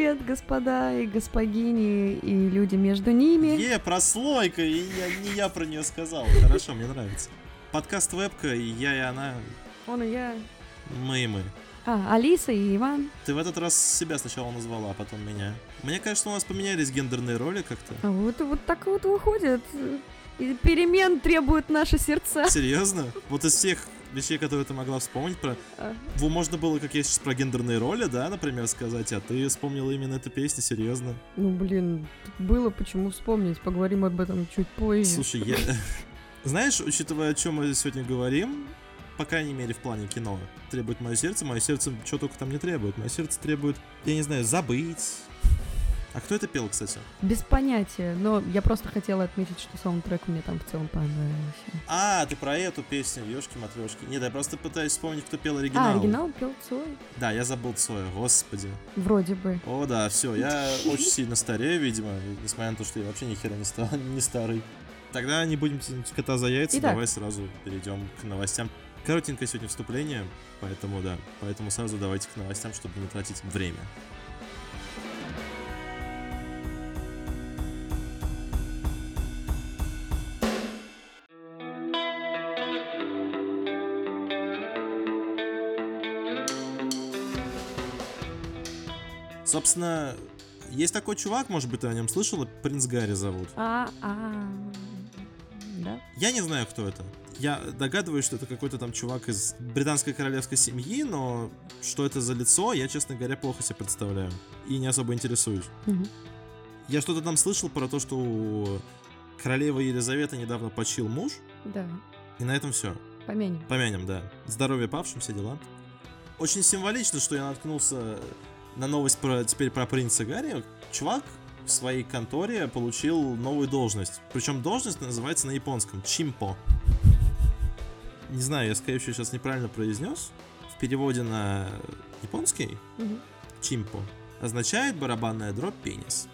привет, господа и господини, и люди между ними. Е, прослойка, и я, не я про нее сказал. Хорошо, мне нравится. Подкаст Вебка, и я, и она, Он и я. мы и мы. А, Алиса и Иван. Ты в этот раз себя сначала назвала, а потом меня. Мне кажется, у нас поменялись гендерные роли как-то. А вот, вот так вот выходит. И перемен требуют наши сердца. Серьезно? Вот из всех вещей, которые ты могла вспомнить про... А. Во, Можно было, как я сейчас про гендерные роли, да, например, сказать, а ты вспомнила именно эту песню, серьезно? Ну, блин, было почему вспомнить. Поговорим об этом чуть позже. Слушай, я... Знаешь, учитывая, о чем мы сегодня говорим, по крайней мере, в плане кино, требует мое сердце, мое сердце что только там не требует. Мое сердце требует, я не знаю, забыть. А кто это пел, кстати? Без понятия, но я просто хотела отметить, что саундтрек мне там в целом понравился. А, ты про эту песню, ёшки матрешки. Нет, я просто пытаюсь вспомнить, кто пел оригинал. А, оригинал пел Цой. Да, я забыл Цоя, господи. Вроде бы. О, да, все, я очень сильно старею, видимо, несмотря на то, что я вообще ни хера не, ста- не старый. Тогда не будем тянуть кота за яйца, Итак. давай сразу перейдем к новостям. Коротенькое сегодня вступление, поэтому да, поэтому сразу давайте к новостям, чтобы не тратить время. Собственно, есть такой чувак, может быть, ты о нем слышала, Принц Гарри зовут. А, а, да? Я не знаю, кто это. Я догадываюсь, что это какой-то там чувак из британской королевской семьи, но что это за лицо, я, честно говоря, плохо себе представляю. И не особо интересуюсь. Мгм. Я что-то там слышал про то, что у королевы Елизаветы недавно почил муж, Да, и на этом все. помянем. Помянем, да. Здоровье павшим, все дела. Очень символично, что я наткнулся на новость про теперь про принца Гарри. Чувак в своей конторе получил новую должность. Причем должность называется на японском Чимпо. Не знаю, я, скорее всего, сейчас неправильно произнес. В переводе на японский Мгм. Чимпо означает барабанная дробь пенис.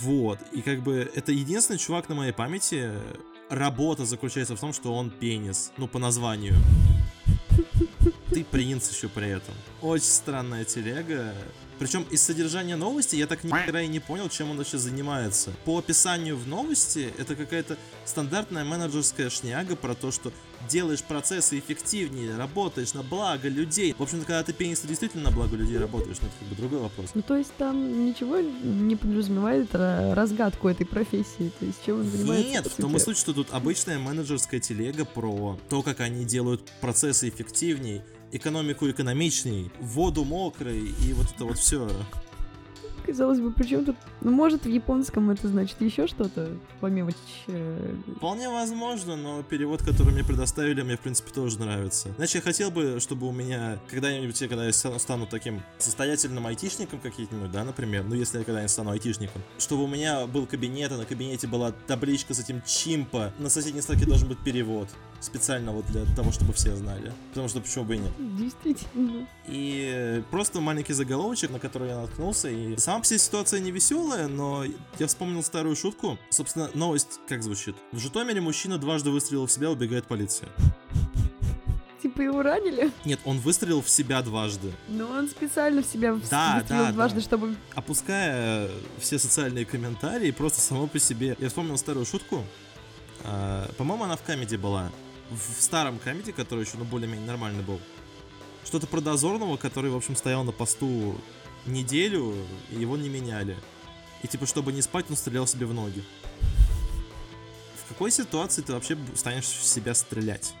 Вот. И как бы это единственный чувак на моей памяти. Работа заключается в том, что он пенис. Ну, по названию. Ты принц еще при этом. Очень странная телега. Причем из содержания новости я так ни хера и не понял, чем он вообще занимается. По описанию в новости это какая-то стандартная менеджерская шняга про то, что делаешь процессы эффективнее, работаешь на благо людей. В общем-то, когда ты пенис, действительно на благо людей работаешь, но это как бы другой вопрос. Ну, то есть там ничего не подразумевает ра- разгадку этой профессии, то есть чем он занимается? Нет, в том и суть, что тут обычная менеджерская телега про то, как они делают процессы эффективней, экономику экономичней, воду мокрой и вот это вот все. Казалось бы, причем тут... Ну, может, в японском это значит еще что-то, помимо... ч- Вполне возможно, но перевод, который мне предоставили, мне в принципе тоже нравится. Значит, я хотел бы, чтобы у меня когда-нибудь, я когда я стану, стану таким состоятельным айтишником каким-нибудь, да, например, ну если я когда-нибудь стану айтишником, чтобы у меня был кабинет, а на кабинете была табличка с этим чимпа, на соседней строке должен быть перевод. Специально вот для того, чтобы все знали. Потому что почему бы и нет. Действительно. И просто маленький заголовочек, на который я наткнулся. И сама по себе ситуация не веселая, но я вспомнил старую шутку. Собственно, новость как звучит. В Житомире мужчина дважды выстрелил в себя, убегает полиция. Типа его ранили, Нет, он выстрелил в себя дважды. но он специально в себя Да, выстрелил да, дважды, да. чтобы... Опуская все социальные комментарии, просто само по себе. Я вспомнил старую шутку. А, По-моему, она в камеди была. В старом камеди, который еще, ну, более-менее нормальный был. Что-то про дозорного, который, в общем, стоял на посту неделю, и его не меняли. И типа, чтобы не спать, он стрелял себе в ноги. В какой ситуации ты вообще станешь в себя стрелять?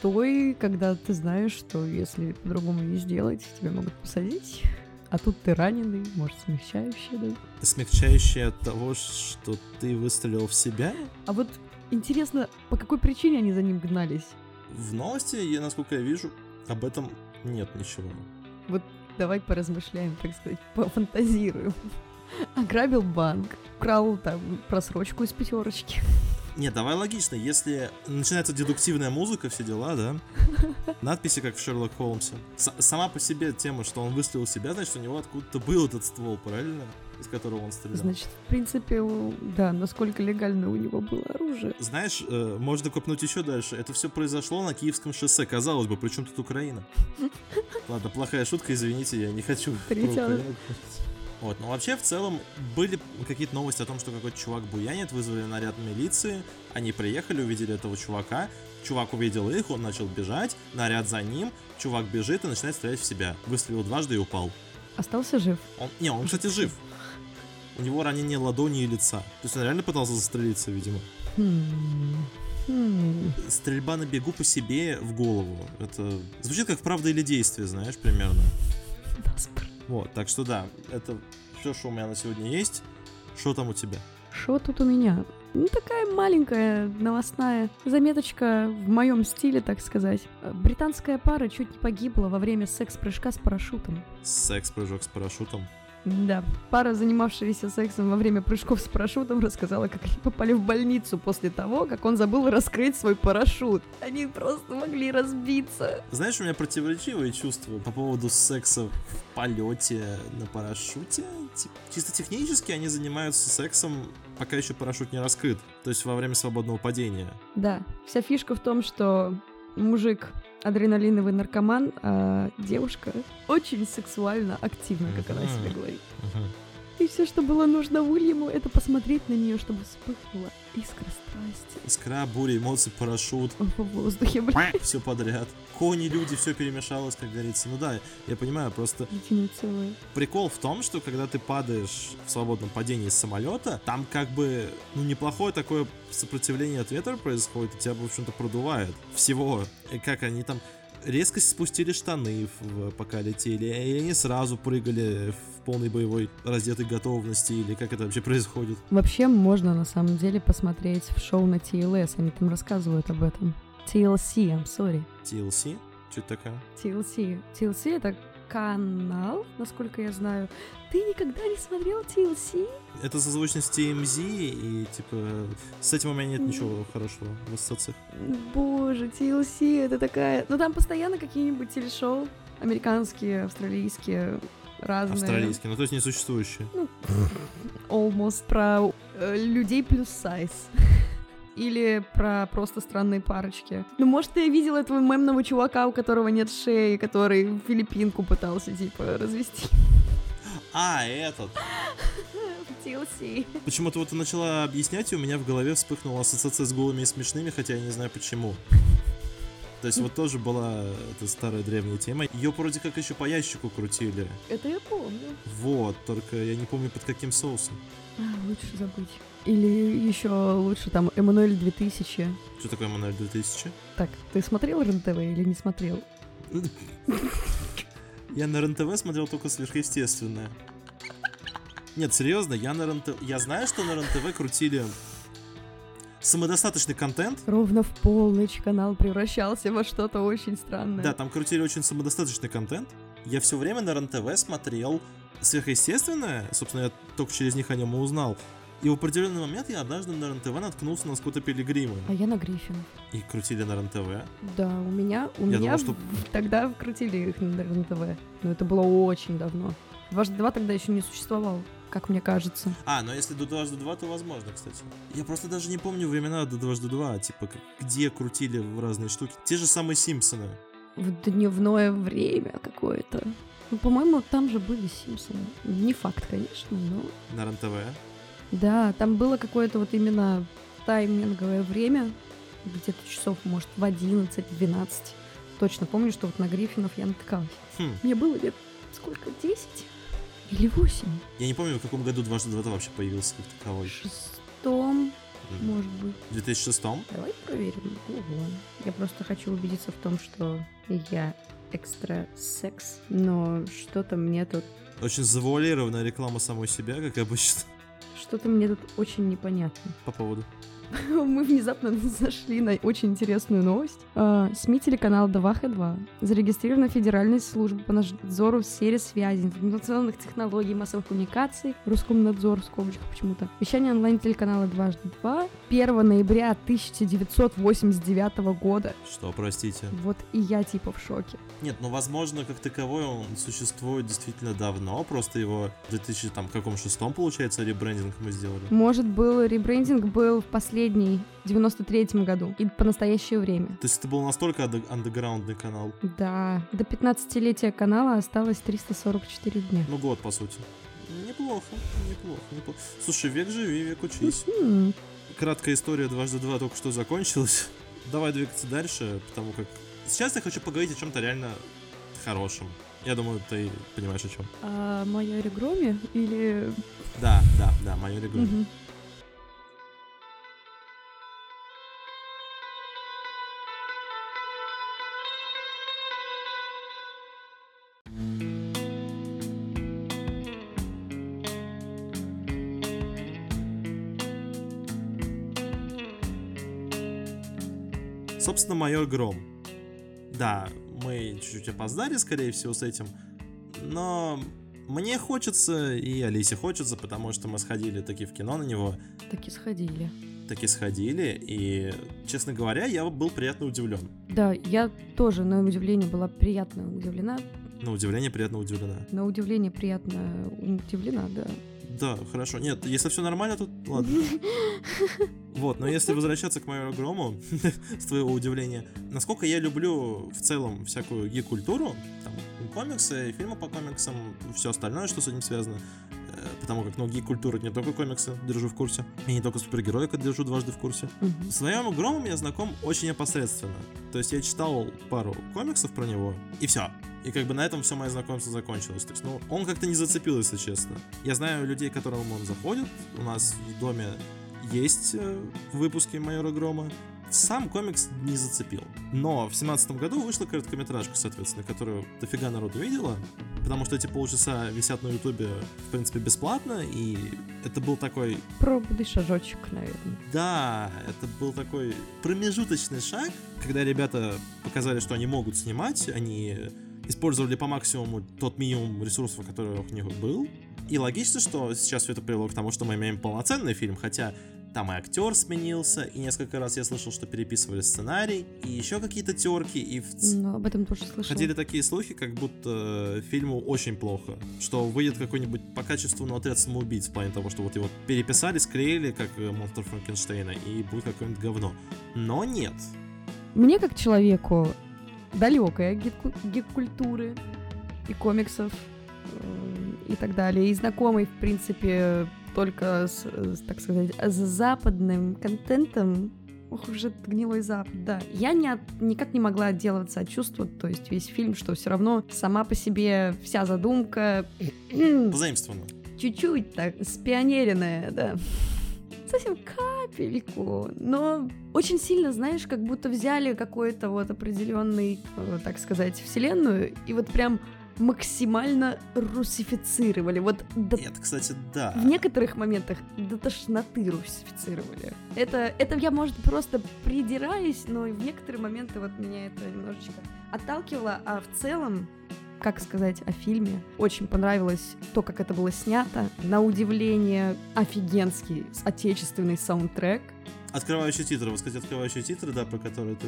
Той, когда ты знаешь, что если по-другому не сделать, тебя могут посадить, а тут ты раненый, может, смягчающее, да? Смягчающее от того, что ты выстрелил в себя? А вот интересно, по какой причине они за ним гнались? В новости, я, насколько я вижу, об этом нет ничего. Вот давай поразмышляем, так сказать, пофантазируем. Ограбил банк, украл там просрочку из пятерочки. Нет, давай логично. Если начинается дедуктивная музыка, все дела, да? Надписи, как в Шерлок Холмсе. С- сама по себе тема, что он выстрелил себя, значит, у него откуда-то был этот ствол, правильно? Из которого он стрелял. Значит, в принципе, да, насколько легально у него было оружие. Знаешь, э, можно копнуть еще дальше. Это все произошло на Киевском шоссе, казалось бы, причем тут Украина? Ладно, плохая шутка, извините, я не хочу. Вот, но вообще в целом были какие-то новости о том, что какой-то чувак буянит, вызвали наряд милиции, они приехали, увидели этого чувака, чувак увидел их, он начал бежать, наряд за ним, чувак бежит и начинает стрелять в себя. Выстрелил дважды и упал. Остался жив. Он, не, он, кстати, жив. У него ранение ладони и лица. То есть он реально пытался застрелиться, видимо. Хм. Хм. Стрельба на бегу по себе в голову. Это звучит как правда или действие, знаешь, примерно. Вот, так что да, это все, что у меня на сегодня есть. Что там у тебя? Что тут у меня? Ну, такая маленькая новостная заметочка в моем стиле, так сказать. Британская пара чуть не погибла во время секс-прыжка с парашютом. Секс-прыжок с парашютом. Да, пара, занимавшаяся сексом во время прыжков с парашютом, рассказала, как они попали в больницу после того, как он забыл раскрыть свой парашют. Они просто могли разбиться. Знаешь, у меня противоречивые чувства по поводу секса в полете на парашюте. Чисто технически они занимаются сексом, пока еще парашют не раскрыт. То есть во время свободного падения. Да, вся фишка в том, что мужик адреналиновый наркоман, а девушка очень сексуально активна, как она себе говорит. И все, что было нужно Уильяму, это посмотреть на нее, чтобы вспыхнула искра страсти Искра, буря, эмоции, парашют, в воздухе, блядь. все подряд. Кони, люди, все перемешалось, как говорится. Ну да, я понимаю, просто Единое целое. прикол в том, что когда ты падаешь в свободном падении с самолета, там как бы, ну, неплохое такое сопротивление от ветра происходит, и тебя, в общем-то, продувает всего. И как они там резко спустили штаны, пока летели, и они сразу прыгали в полной боевой раздетой готовности, или как это вообще происходит. Вообще можно на самом деле посмотреть в шоу на TLS, они там рассказывают об этом. TLC, I'm sorry. TLC? Что это такое? TLC. TLC это канал, насколько я знаю. Ты никогда не смотрел TLC? Это созвучно с TMZ, и, типа, с этим у меня нет ничего хорошего в ассоциациях. Боже, TLC это такая... Ну там постоянно какие-нибудь телешоу американские, австралийские, разные. Австралийский, ну, то есть несуществующие. Almost про э, людей плюс сайз. Или про просто странные парочки. Ну, может, ты видел этого мемного чувака, у которого нет шеи, который филиппинку пытался, типа, развести А, этот. TLC. Почему-то вот ты начала объяснять, и у меня в голове вспыхнула ассоциация с голыми и смешными, хотя я не знаю почему. То есть вот тоже была эта старая древняя тема. Ее вроде как еще по ящику крутили. Это я помню. Вот, только я не помню под каким соусом. А, лучше забыть. Или еще лучше там Эммануэль 2000. Что такое Мануэль 2000? Так, ты смотрел РЕН-ТВ или не смотрел? Я на РНТВ смотрел только сверхъестественное. Нет, серьезно, я на РНТВ... Я знаю, что на РНТВ крутили самодостаточный контент. Ровно в полночь канал превращался во что-то очень странное. Да, там крутили очень самодостаточный контент. Я все время на РНТВ смотрел сверхъестественное. Собственно, я только через них о нем и узнал. И в определенный момент я однажды на РНТВ наткнулся на Скотта Пилигрима. А я на Гриффинов. И крутили на РНТВ. Да, у меня, у Я меня думал, что- тогда вкрутили их на РЕН-ТВ. Но это было очень давно. Дважды два тогда еще не существовал, как мне кажется. А, но если до дважды два, то возможно, кстати. Я просто даже не помню времена до дважды два, типа, где крутили разные штуки. Те же самые Симпсоны. В дневное время какое-то. Ну, по-моему, там же были Симпсоны. Не факт, конечно, но... на РНТВ. Да, там было какое-то вот именно тайминговое время, где-то часов, может, в 11-12. Точно помню, что вот на Гриффинов я натыкалась. Хм, Мне было лет сколько, 10? Или 8? я не помню, в каком году дважды два вообще появился как таковой. Шестом, М, может быть. В 2006 Давай проверим. Ого. Я просто хочу убедиться в том, что я экстра секс, но что-то мне тут Очень завуалированная реклама самой себя, как обычно, что-то мне тут очень непонятно. по поводу. Мы внезапно зашли на очень интересную новость. А, СМИ телеканала 2Х2 зарегистрирована Федеральной службой по надзору в сфере связи, информационных технологий, массовых коммуникаций, Роскомнадзор в скобочках почему-то. Вещание онлайн-телеканала дважды два 1 ноября 1989 года. Что, простите? Вот и я типа в шоке. Нет, ну, возможно, как таковой он существует действительно давно, просто его в 2000, там, каком шестом, получается, ребрендинг мы сделали. Может, был ребрендинг был в последний 93 году и по настоящее время. То есть это был настолько андеграундный канал. Да, до 15-летия канала осталось 344 дня. Ну, год, по сути. неплохо, неплохо, неплохо. Слушай, век живи, век учись. Краткая история дважды два только что закончилась. Давай двигаться дальше, потому как сейчас я хочу поговорить о чем-то реально хорошем. Я думаю, ты понимаешь о чем. А моя Регроме или... Да, да, да, мое регулярно. Мгм. Собственно, майор Гром. Да, мы чуть-чуть опоздали, скорее всего, с этим. Но мне хочется, и Алисе хочется, потому что мы сходили таки в кино на него, Таки сходили. таки сходили, и, честно говоря, я был приятно удивлен. Да, я тоже на удивление была приятно удивлена. На удивление приятно удивлена. На удивление приятно удивлена, да. Да, хорошо. Нет, если все нормально, то ладно. Вот, но если возвращаться к майору Грому, с твоего удивления, насколько я люблю в целом всякую гик-культуру, там, комиксы, фильмы по комиксам, все остальное, что с этим связано, потому как, гик-культура это не только комиксы, держу в курсе, и не только супергероика, держу дважды в курсе. Мгм. С Майором Громом я знаком очень опосредственно. То есть я читал пару комиксов про него, и все. И как бы на этом все мое знакомство закончилось. То есть, ну, он как-то не зацепил, если честно. Я знаю людей, к которым он заходит. У нас в доме есть э, выпуски Майора Грома. Сам комикс не зацепил. Но в семнадцатом году вышла короткометражка, соответственно, которую дофига народу видела. Потому что эти полчаса висят на ютубе, в принципе, бесплатно. И это был такой Пробный шажочек, наверное. да, это был такой промежуточный шаг, когда ребята показали, что они могут снимать, они использовали по максимуму тот минимум ресурсов, который у них был. И логично, что сейчас все это привело к тому, что мы имеем полноценный фильм, хотя там и актер сменился, и несколько раз я слышал, что переписывали сценарий, и еще какие-то терки, и в ц- Ну, об этом тоже слышала. Ходили такие слухи, как будто фильму очень плохо. Что выйдет какой-нибудь по качеству, но отряд самоубийц, в плане того, что вот его переписали, склеили, как э, монстр Франкенштейна, и будет какое-нибудь говно. Но нет. Мне, как человеку, далекой от гик- гик-культуры и комиксов э, и так далее, и знакомый, в принципе, только с, так сказать, с западным контентом, ох уж этот гнилой запад, да. Я не от- никак не могла отделываться от чувства, то есть весь фильм, что все равно сама по себе вся задумка Позаимствовано. чуть-чуть так спионеренная, да. Совсем капельку, но очень сильно, знаешь, как будто взяли какой-то вот определенный, э, так сказать, вселенную и вот прям максимально русифицировали. Вот до- Это, кстати, да. в некоторых моментах до тошноты русифицировали. Это, это я, может, просто придираюсь, но в некоторые моменты вот меня это немножечко отталкивало, а в целом как сказать о фильме. Очень понравилось то, как это было снято. На удивление, офигенский отечественный саундтрек. Открывающие титры. Вот, кстати, открывающие титры, да, про которые ты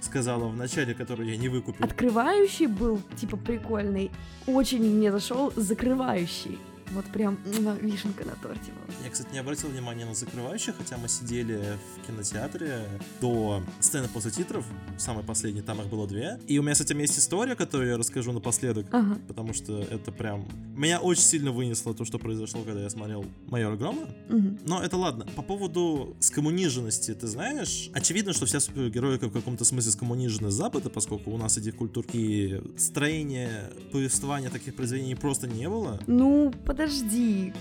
сказала в начале, которые я не выкупил. Открывающий был, типа, прикольный. Очень мне зашел закрывающий. Вот прям муа, вишенка на торте была. Я, кстати, не обратил внимания на закрывающих, хотя мы сидели в кинотеатре до сцены после титров, самой последней, там их было две. И у меня с этим есть история, которую я расскажу напоследок, Ага. потому что это прям... Меня очень сильно вынесло то, что произошло, когда я смотрел «Майора Грома». Мгм. Но это ладно. По поводу скоммуниженности, ты знаешь, очевидно, что вся супергероика в каком-то смысле скоммунижена с Запада, поскольку у нас этих культур и строения повествования таких произведений просто не было. Ну, подожди.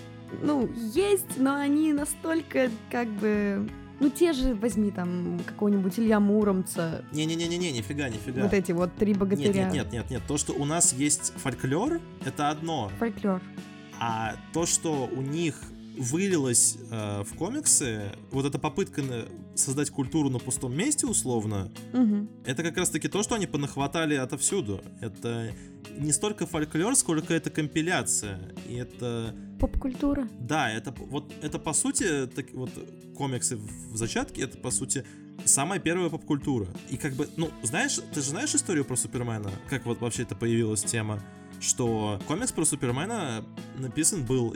Ну, есть, но они настолько, как бы... Ну, те же, возьми там какого-нибудь Илья Муромца, Не-не-не-не, нифига, нифига. вот эти вот три богатыря. нет, нет, нет, нет. То, что у нас есть фольклор, это одно. Фольклор. А то, что у них вылилось э, в комиксы, вот эта попытка создать культуру на пустом месте, условно, Мгм. это как раз-таки то, что они понахватали отовсюду. Это не столько фольклор, сколько это компиляция. И это, Поп-культура. да, это вот это по сути, так, вот комиксы в в зачатке, это по сути самая первая поп-культура. И как бы, ну, знаешь, ты же знаешь историю про Супермена? Как вот вообще это появилась тема? Что комикс про Супермена написан был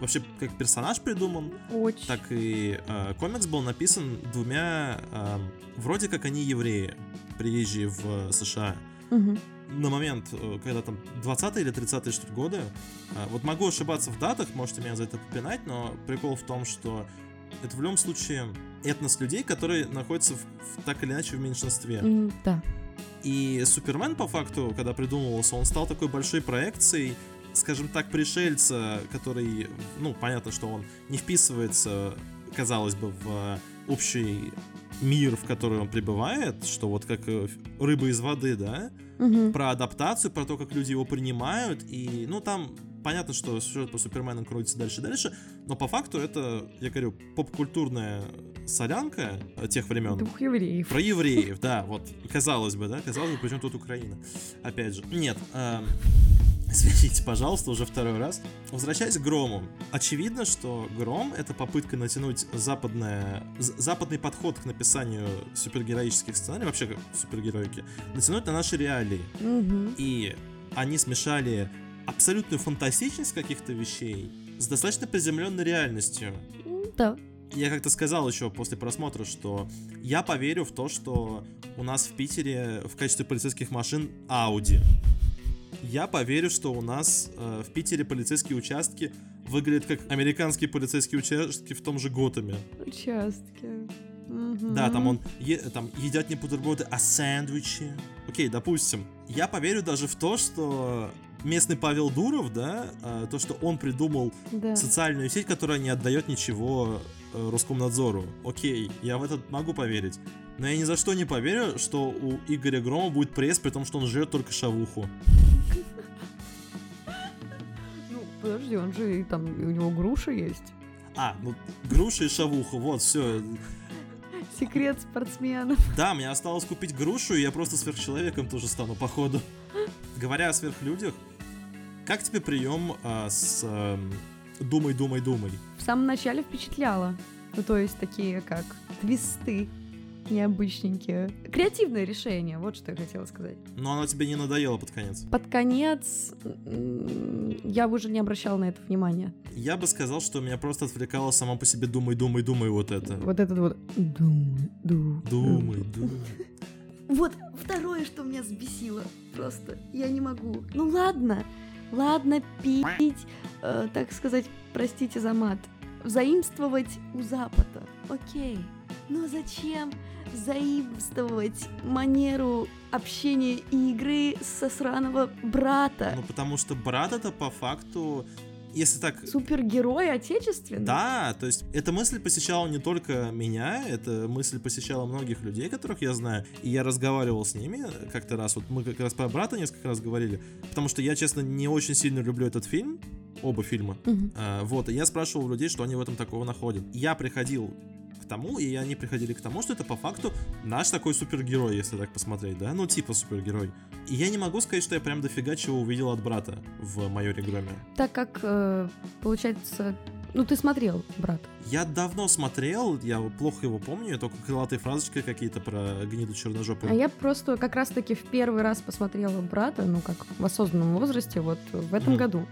вообще как персонаж придуман, Очень. так и э, комикс был написан двумя, э, вроде как они евреи, приезжие в США. Мгм. на момент, э, когда там 20 или 30 что ли, годы. А, вот могу ошибаться в датах, можете меня за это попинать, но прикол в том, что это в любом случае этнос людей, которые находятся в, в, так или иначе в меньшинстве. Mm, да. И Супермен, по факту, когда придумывался, он стал такой большой проекцией, скажем так, пришельца, который, ну, понятно, что он не вписывается, казалось бы, в общий мир, в который он пребывает, что вот как э, рыба из воды, да, Угу. про адаптацию, про то, как люди его принимают, и, ну, там понятно, что сюжет по Супермену крутится дальше и дальше, но по факту это, я говорю, поп-культурная солянка тех времен. Двух евреев. Про евреев, да, вот, казалось бы, да, казалось бы, причем тут Украина. Опять же, нет, эм, Извините, пожалуйста, уже второй раз. Возвращаясь к Грому. Очевидно, что Гром — это попытка натянуть западное, западный подход к написанию супергероических сценариев, вообще как супергероики, натянуть на наши реалии. Мгм. И они смешали абсолютную фантастичность каких-то вещей с достаточно приземленной реальностью. Да. Я как-то сказал еще после просмотра, что я поверю в то, что у нас в Питере в качестве полицейских машин Ауди. Я поверю, что у нас э, в Питере полицейские участки выглядят как американские полицейские участки в том же Готэме. Участки. Мгм. Да, там он е- там едят не бутерброды, а сэндвичи. Окей, допустим. Я поверю даже в то, что местный Павел Дуров, да, э, то, что он придумал Да. социальную сеть, которая не отдает ничего Роскомнадзору. Окей, я в это могу поверить. Но я ни за что не поверю, что у Игоря Грома будет пресс, при том, что он жрет только шавуху. Ну, подожди, он же и там, у него груши есть. А, ну, груши и шавуху, вот, все. Секрет спортсмена. Да, мне осталось купить грушу, и я просто сверхчеловеком тоже стану, походу. Говоря о сверхлюдях, как тебе прием а, с эм, «Думай, думай, думай»? В самом начале впечатляло. Ну, то есть такие как твисты необычненькие. Креативное решение, вот что я хотела сказать. Но оно тебе не надоело под конец. Под конец я уже не обращала на это внимания. Я бы сказал, что меня просто отвлекало само по себе «Думай, думай, думай» вот это. Вот этот вот думай, ду- Думай, думай. Вот второе, что меня взбесило. Просто я не могу. Ну ладно, ладно пить, э, так сказать, простите за мат, взаимствовать у Запада. Окей. Но зачем заимствовать манеру общения и игры со сраного брата? Ну, потому что брат это по факту, если так... Супергерой отечественный? Да, то есть эта мысль посещала не только меня, эта мысль посещала многих людей, которых я знаю, и я разговаривал с ними как-то раз, вот мы как раз про брата несколько раз говорили, потому что я, честно, не очень сильно люблю этот фильм, оба фильма, Мгм. А, вот, и я спрашивал людей, что они в этом такого находят. Я приходил тому, и они приходили к тому, что это по факту наш такой супергерой, если так посмотреть, да, ну типа супергерой. И я не могу сказать, что я прям дофига чего увидел от брата в майоре Громе. Так как, э, получается... Ну, ты смотрел, брат. Я давно смотрел, я плохо его помню, я только крылатые фразочки какие-то про гниду черножопую. А я просто как раз-таки в первый раз посмотрела брата, ну, как в осознанном возрасте, вот в этом Мгм. году.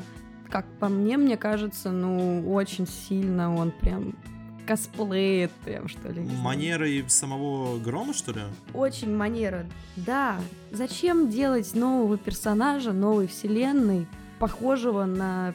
Как по мне, мне кажется, ну, очень сильно он прям косплеит прям, что ли. не знаю. Манерой самого Грома, что ли? Очень манера. Да. Зачем делать нового персонажа, новой вселенной, похожего на...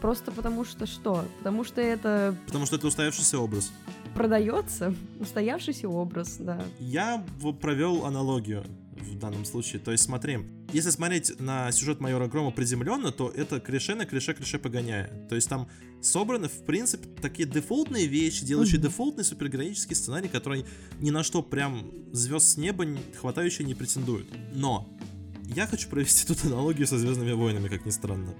Просто потому что что? Потому что это Потому что это устоявшийся образ. продается, устоявшийся образ, да. Я провел аналогию в данном случае. То есть смотри, если смотреть на сюжет майора Грома приземленно, то это клише на клише клише погоняя. То есть там собраны, в принципе, такие дефолтные вещи, делающие Мгм. дефолтный супергероический сценарий, который ни на что прям звезд с неба хватающие не претендует. Но я хочу провести тут аналогию со Звездными войнами, как ни странно.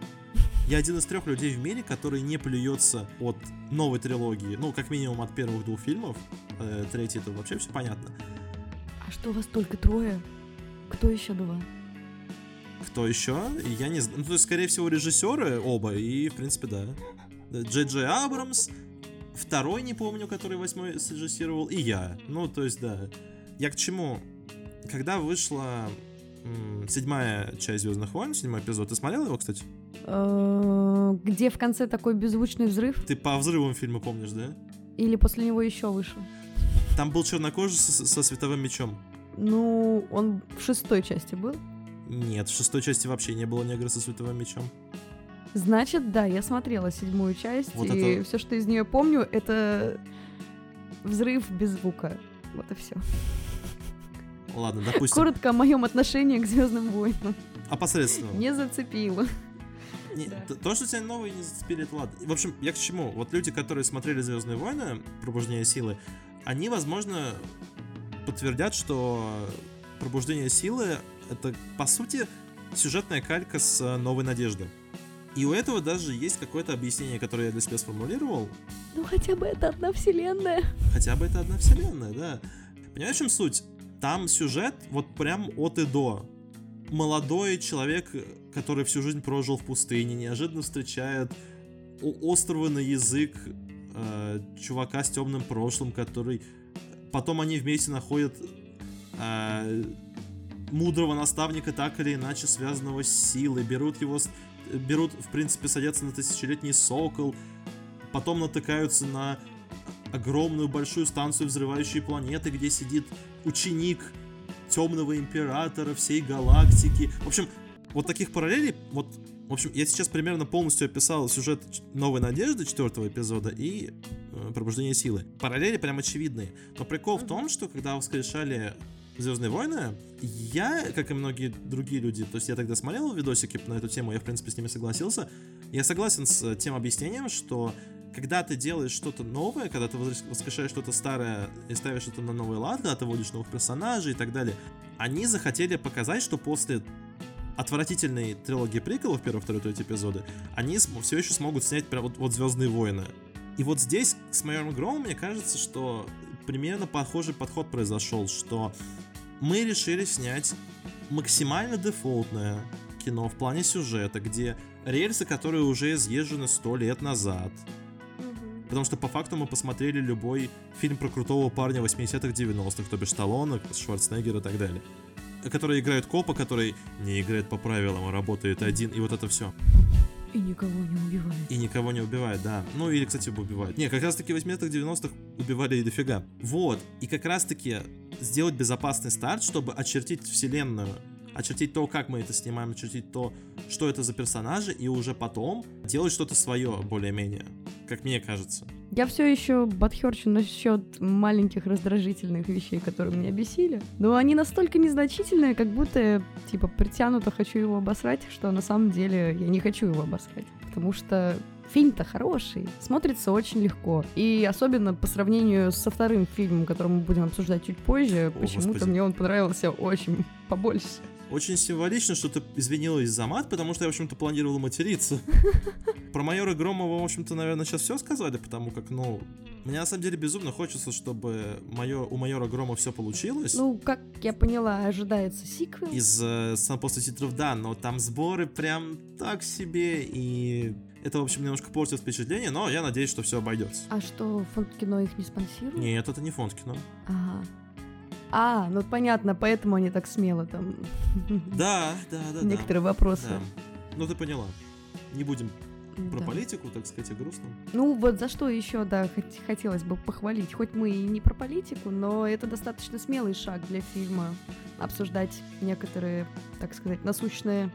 Я один из трех людей в мире, который не плюется от новой трилогии, ну, как минимум от первых двух фильмов. Э, третий это вообще все понятно. А что, вас только трое? Кто еще два? Кто еще? Я не знаю. Ну, то есть, скорее всего, режиссеры оба, и, в принципе, да. Джей Джей Абрамс, второй, не помню, который восьмой срежиссировал, и я. Ну, то есть, да. Я к чему? Когда вышла седьмая часть Звездных войн, седьмой эпизод, ты смотрел его, кстати? Э, Где в конце такой беззвучный взрыв? Ты по взрывам фильма помнишь, да? Или после него еще вышел? Там был чернокожий со, со световым мечом. Ну, он в шестой части был. Нет, в шестой части вообще не было негра со световым мечом. Значит, да, я смотрела седьмую часть, Вот и это- все, что из нее помню, это взрыв без звука. Вот и все. Ладно, допустим, Коротко о моем отношении к Звездным войнам. опосредственно. Не зацепило. Не, Да. То, что тебя новые не зацепили, это ладно. В общем, я к чему? Вот люди, которые смотрели Звездные войны, Пробуждение силы, они, возможно, подтвердят, что Пробуждение силы это, по сути, сюжетная калька с э, Новой Надежды. И у этого даже есть какое-то объяснение, которое я для себя сформулировал. Ну хотя бы это одна вселенная. Хотя бы это одна вселенная, да. Понимаешь, в чем суть? Там сюжет вот прям от и до. Молодой человек, который всю жизнь прожил в пустыне, неожиданно встречает острого на язык э, чувака с темным прошлым, который... Потом они вместе находят э, мудрого наставника, так или иначе связанного с силой, берут его... Берут, в принципе, садятся на тысячелетний сокол, потом натыкаются на огромную большую станцию взрывающей планеты, где сидит ученик темного императора всей галактики. В общем, вот таких параллелей, вот, в общем, я сейчас примерно полностью описал сюжет Новой Надежды четвертого эпизода и э, Пробуждение силы. Параллели прям очевидные. Но прикол в том, что когда воскрешали Звездные войны, я, как и многие другие люди, то есть я тогда смотрел видосики на эту тему, я, в принципе, с ними согласился. Я согласен с э, тем объяснением, что когда ты делаешь что-то новое, когда ты воскрешаешь что-то старое и ставишь это на новый лад, когда ты вводишь новых персонажей и так далее, они захотели показать, что после отвратительной трилогии приколов, первый, второй, третий эпизоды, они все еще смогут снять прям вот, вот Звездные войны. И вот здесь с майором Громом, мне кажется, что примерно похожий подход произошел, что мы решили снять максимально дефолтное кино в плане сюжета, где рельсы, которые уже изъезжены сто лет назад, Потому что по факту мы посмотрели любой фильм про крутого парня 80-х, 90-х, то бишь Сталлоне, Шварценеггера и так далее. Которые играют копа, который не играет по правилам, а работает один, и вот это все. И никого не убивает. И никого не убивает, да. Ну или, кстати, убивает. Не, как раз таки в 80-х, 90-х убивали и дофига. Вот. И как раз таки сделать безопасный старт, чтобы очертить вселенную, очертить то, как мы это снимаем, очертить то, что это за персонажи, и уже потом делать что-то свое более-менее, как мне кажется. Я все еще подхерчу насчет маленьких раздражительных вещей, которые меня бесили. Но они настолько незначительные, как будто типа, притянуто хочу его обосрать, что на самом деле я не хочу его обосрать. Потому что фильм-то хороший, смотрится очень легко. И особенно по сравнению со вторым фильмом, который мы будем обсуждать чуть позже, почему-то мне он понравился очень побольше. Очень символично, что ты извинилась за мат, потому что я, в общем-то, планировала материться. Про майора Громова, в общем-то, наверное, сейчас все сказали, потому как, ну, мне на самом деле безумно хочется, чтобы майор, у майора Грома все получилось. Ну, как я поняла, ожидается сиквел. Из э, сам после титров, да, но там сборы прям так себе, и это, в общем, немножко портит впечатление, но я надеюсь, что все обойдется. А что, фонд кино их не спонсирует? Нет, это не фонд кино. Ага. А, ну понятно, поэтому они так смело там Да, да, да, да. некоторые вопросы. Да. Ну, ты поняла. Не будем про Да. политику, так сказать, и грустно. Ну вот за что еще, да, хот- хотелось бы похвалить. Хоть мы и не про политику, но это достаточно смелый шаг для фильма обсуждать некоторые, так сказать, насущные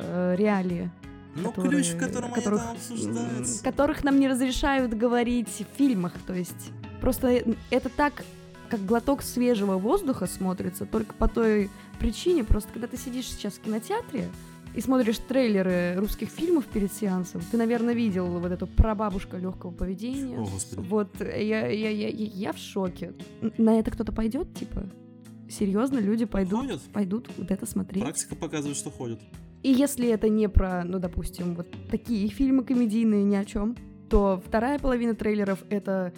э, реалии, Ну, ключ, в котором которых, они там обсуждаются. которых нам не разрешают говорить в фильмах. То есть просто это так, как глоток свежего воздуха смотрится, только по той причине, просто когда ты сидишь сейчас в кинотеатре, и смотришь трейлеры русских фильмов перед сеансом, ты, наверное, видел вот эту прабабушка легкого поведения. О, господи. Вот я, я, я, я, в шоке. На это кто-то пойдет, типа? Серьезно, люди пойдут, Ходят. пойдут вот это смотреть. Практика показывает, что ходят. И если это не про, ну, допустим, вот такие фильмы комедийные ни о чем, то вторая половина трейлеров это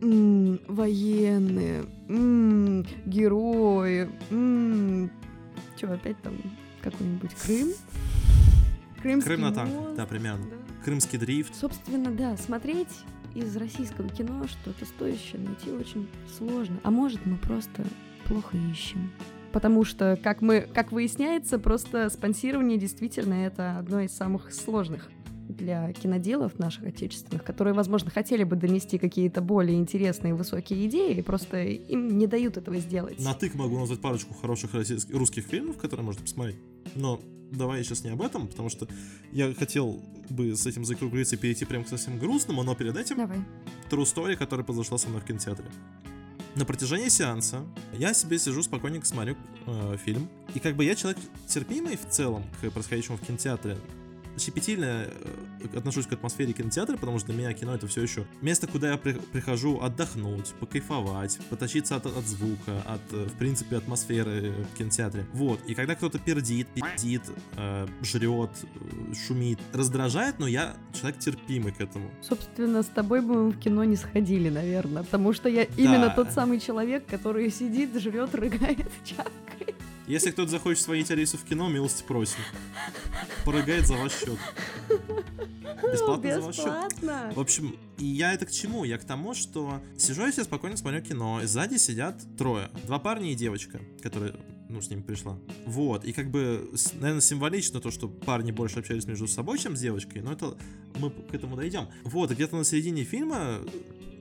м, военные, м, герои, м, чё, опять там какой-нибудь Крым? Крымский Крым на танках, да, примерно. да. Крымский дрифт. Собственно, да, смотреть из российского кино что-то стоящее найти очень сложно. А может, мы просто плохо ищем. Потому что, как, мы, как выясняется, просто спонсирование действительно это одно из самых сложных для киноделов наших отечественных, которые, возможно, хотели бы донести какие-то более интересные высокие идеи, просто им не дают этого сделать. На тык могу назвать парочку хороших российских, русских фильмов, которые можно посмотреть. Но давай сейчас не об этом, потому что я хотел бы с этим закруглиться и перейти прям к совсем грустному, но перед этим Давай. True Story, которая произошла со мной в кинотеатре. На протяжении сеанса я себе сижу спокойненько смотрю э, фильм. И как бы я человек терпимый в целом к происходящему в кинотеатре щепетильно э, отношусь к атмосфере кинотеатра, потому что для меня кино это все еще место, куда я при, прихожу отдохнуть, покайфовать, поточиться от, от звука, от, э, в принципе, атмосферы в кинотеатре. Вот. И когда кто-то пердит, пиздит, э, жрет, э, шумит, раздражает, но я человек терпимый к этому. Собственно, с тобой бы мы в кино не сходили, наверное, потому что я именно тот самый человек, который сидит, жрет, рыгает, чавкает. Если кто-то захочет сводить Алису в кино, милости просим. Порыгает за ваш счет. Бесплатно, за ваш счет. В общем, и я это к чему? Я к тому, что сижу я себе спокойно смотрю кино, и сзади сидят трое. Два парня и девочка, которая ну, с ними пришла. Вот, и как бы, наверное, символично то, что парни больше общались между собой, чем с девочкой, но это мы к этому дойдем. Вот, где-то на середине фильма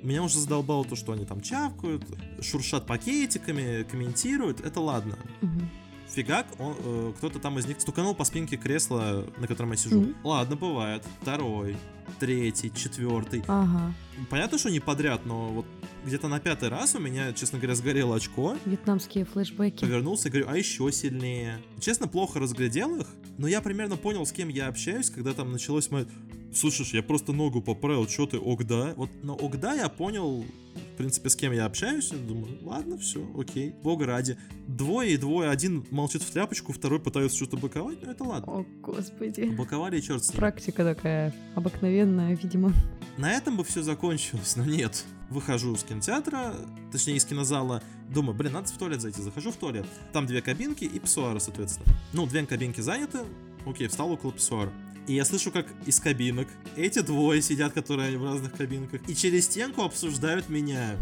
меня уже задолбало то, что они там чавкают, шуршат пакетиками, комментируют. Это ладно. Угу. Фигак, он, э, кто-то там из них стуканул по спинке кресла, на котором я сижу. Mm-hmm. Ладно, бывает. Второй, третий, четвертый. Ага. Понятно, что не подряд, но вот где-то на пятый раз у меня, честно говоря, сгорело очко. Вьетнамские флешбеки. Повернулся и говорю, а еще сильнее. Честно, плохо разглядел их, но я примерно понял, с кем я общаюсь, когда там началось мое... Слушаешь, я просто ногу поправил, что ты, огда? Вот на огда я понял, в принципе, с кем я общаюсь. Я думаю, ладно, все, окей, бога ради. Двое и двое, один молчит в тряпочку, второй пытается что-то боковать, ну это ладно. О, господи. Боковали, черт с ним. Практика такая обыкновенная, видимо. На этом бы все закончилось, но нет. Выхожу из кинотеатра, точнее из кинозала, думаю, блин, надо в туалет зайти. Захожу в туалет. Там две кабинки и писсуары, соответственно. Ну, две кабинки заняты, окей, встал около писсуара. И я слышу, как из кабинок эти двое сидят, которые в разных кабинках, и через стенку обсуждают меня.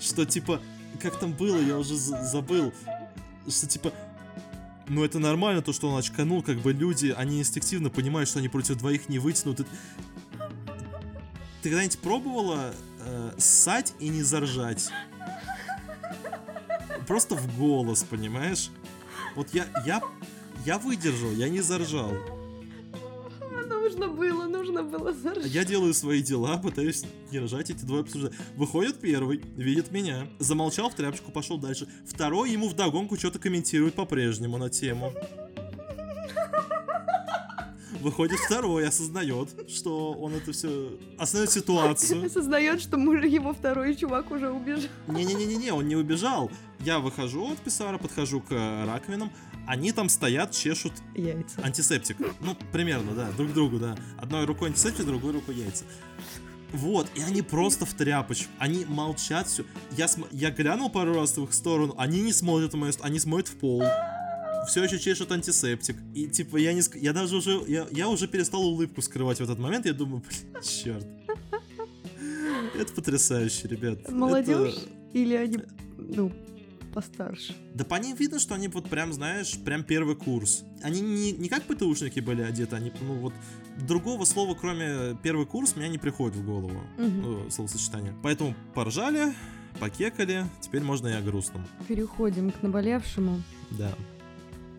Что типа, как там было, я уже забыл. Что типа, ну это нормально, то, что он очканул, как бы люди, они инстинктивно понимают, что они против двоих не вытянут. Ты когда-нибудь пробовала э, ссать и не заржать? Просто в голос, понимаешь? Вот я, я, я выдержал, я не заржал нужно было, нужно было заржать. Я делаю свои дела, пытаюсь не ржать, эти двое обсуждают. Выходит первый, видит меня, замолчал в тряпочку, пошел дальше. Второй ему вдогонку что-то комментирует по-прежнему на тему. Выходит второй, осознает, что он это все... Осознает ситуацию. Осознает, что муж, его второй чувак уже убежал. Не-не-не-не, он не убежал. Я выхожу от писсара, подхожу к раковинам, они там стоят, чешут яйца. антисептик. Ну, примерно, да, друг другу, да. Одной рукой антисептик, другой рукой яйца. Вот, и они просто в тряпочку. Они молчат все. Я, см... я глянул пару раз в их сторону, они не смотрят в мою сторону, они смотрят в пол. Все еще чешут антисептик. И типа я не я даже уже я, я уже перестал улыбку скрывать в этот момент. Я думаю, блин, черт. Это потрясающе, ребят. Молодежь Это... или они ну постарше. Да по ним видно, что они вот прям, знаешь, прям первый курс. Они не, не как ПТУшники были одеты, они, ну вот, другого слова, кроме первый курс, меня не приходит в голову, угу. словосочетание. Поэтому поржали, покекали, теперь можно и о грустном. Переходим к наболевшему. Да.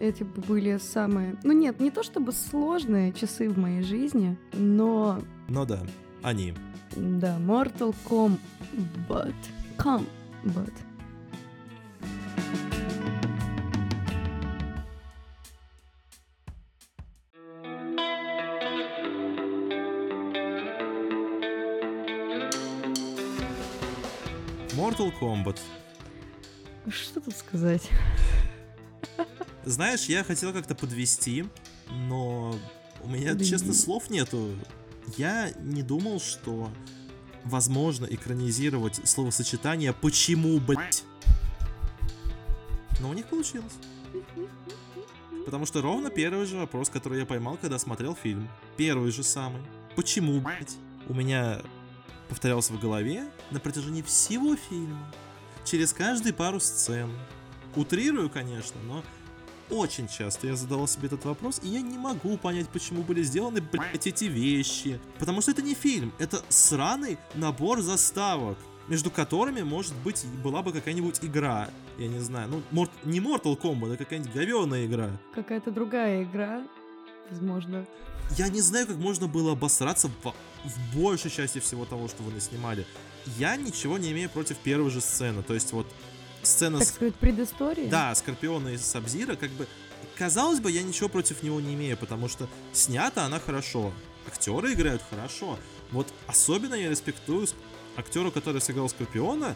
Эти были самые... Ну нет, не то чтобы сложные часы в моей жизни, но... Но да, они. Да, Mortal Kombat. Kombat. Mortal Kombat. Что тут сказать? Знаешь, я хотел как-то подвести, но у меня, да честно, слов нету. Я не думал, что возможно экранизировать словосочетание «почему, блять?». Но у них получилось. Потому что ровно первый же вопрос, который я поймал, когда смотрел фильм. Первый же самый. Почему, блять? У меня повторялся в голове на протяжении всего фильма. Через каждые пару сцен. Утрирую, конечно, но очень часто я задавал себе этот вопрос, и я не могу понять, почему были сделаны, блядь, эти вещи. Потому что это не фильм, это сраный набор заставок между которыми, может быть, была бы какая-нибудь игра. Я не знаю, ну, мор... не Mortal Kombat, а какая-нибудь говёная игра. Какая-то другая игра, возможно. Я не знаю, как можно было обосраться в, в большей части всего того, что вы наснимали. Я ничего не имею против первой же сцены. То есть вот сцена... Так сказать, предыстория? Да, Скорпиона и Сабзира, как бы... Казалось бы, я ничего против него не имею, потому что снята она хорошо. Актеры играют хорошо. Вот особенно я респектую актеру, который сыграл Скорпиона,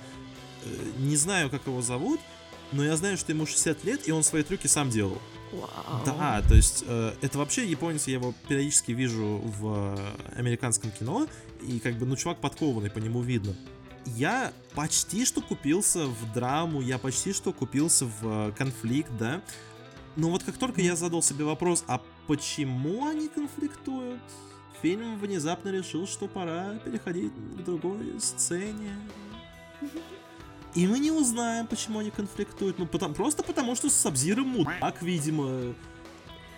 э, не знаю, как его зовут, но я знаю, что ему 60 лет, и он свои трюки сам делал. Вау. Да, то есть э, это вообще японец, я его периодически вижу в э, американском кино, и как бы, ну, чувак подкованный, по нему видно. Я почти что купился в драму, я почти что купился в конфликт, да. Но вот как только я задал себе вопрос, а почему они конфликтуют? фильм внезапно решил, что пора переходить к другой сцене. И мы не узнаем, почему они конфликтуют. Ну, потому, просто потому, что Сабзира мудак, видимо.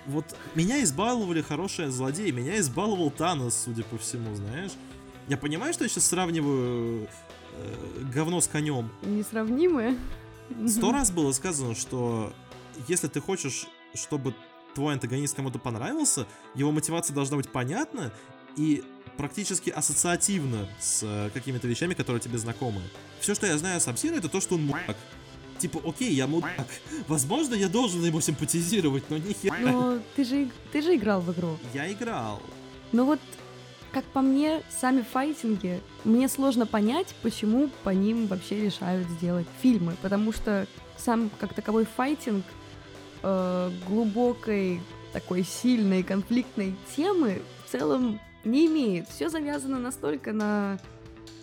Вот меня избаловали хорошие злодеи, меня избаловал Танос, судя по всему, знаешь. Я понимаю, что я сейчас сравниваю э, говно с конем. Несравнимые. Сто раз было сказано, что если ты хочешь, чтобы твой антагонист кому-то понравился, его мотивация должна быть понятна и практически ассоциативна с э, какими-то вещами, которые тебе знакомы. Все, что я знаю о Сабсира, это то, что он мудак. Типа, окей, я мудак. Возможно, я должен ему симпатизировать, но не хера. Но ты же, ты же играл в игру. Я играл. Ну вот, как по мне, сами файтинги, мне сложно понять, почему по ним вообще решают сделать фильмы. Потому что сам как таковой файтинг э, глубокой, такой сильной конфликтной темы в целом не имеет. Все завязано настолько на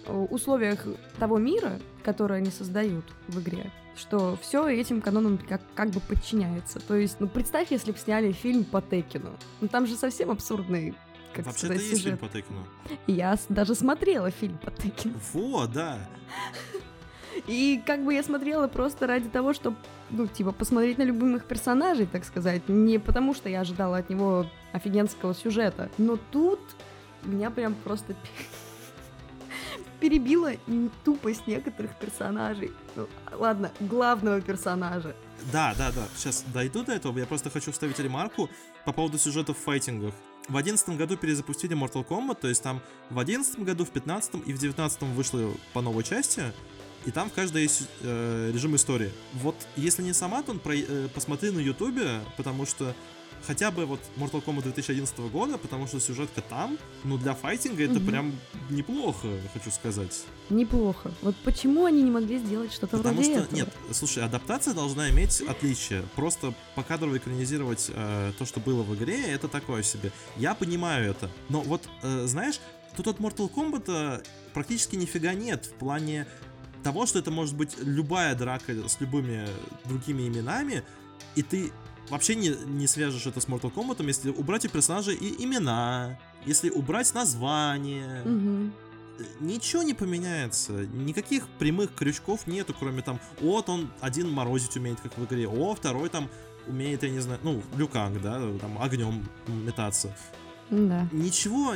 э, условиях того мира, который они создают в игре, что все этим канонам как, как бы подчиняется. То есть, ну представь, если бы сняли фильм по Текину. Ну там же совсем абсурдный как Вообще-то есть фильм по Текину. Я даже смотрела фильм по Текину. Во, да. И как бы я смотрела просто ради того, чтобы, ну, типа, посмотреть на любимых персонажей, так сказать. Не потому, что я ожидала от него офигенского сюжета. Но тут меня прям просто перебила тупость некоторых персонажей. Ну, ладно, главного персонажа. Да, да, да. Сейчас дойду до этого. Я просто хочу вставить ремарку по поводу сюжета в файтингах. В одиннадцатом году перезапустили Mortal Kombat, то есть там в одиннадцатом году, в пятнадцатом и в девятнадцатом вышло по новой части и там в каждой есть э, режим истории. Вот если не сама, то про, э, посмотри на ютубе, потому что хотя бы вот Mortal Kombat 2011 года, потому что сюжетка там, ну для файтинга это угу. прям неплохо, хочу сказать. Неплохо. Вот почему они не могли сделать что-то потому вроде что, этого? Нет, слушай, адаптация должна иметь отличие. Просто покадрово экранизировать э, то, что было в игре, это такое себе. Я понимаю это. Но вот, э, знаешь, тут от Mortal Kombat практически нифига нет в плане того, что это может быть любая драка с любыми другими именами, и ты вообще не, не свяжешь это с Mortal Kombat, если убрать у персонажей и имена, если убрать название. Угу. Ничего не поменяется. Никаких прямых крючков нету, кроме там, вот он один морозить умеет, как в игре, о, второй там умеет, я не знаю, ну, Люканг, да, там огнем метаться. Да. Ничего